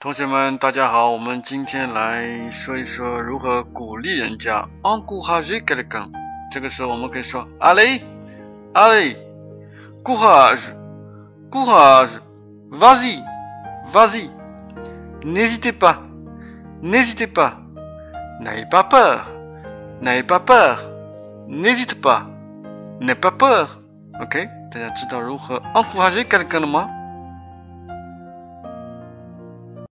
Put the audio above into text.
同学们，大家好，我们今天来说一说如何鼓励人家。encourager quelqu'un，这个时候我们可以说 allez allez courage courage vas-y vas-y n'hésitez pas n'hésitez pas n'ayez pas peur n'ayez pas peur n'hésite pas，n'ayez pas peur OK，大家知道如何 encourager quelqu'un 了吗？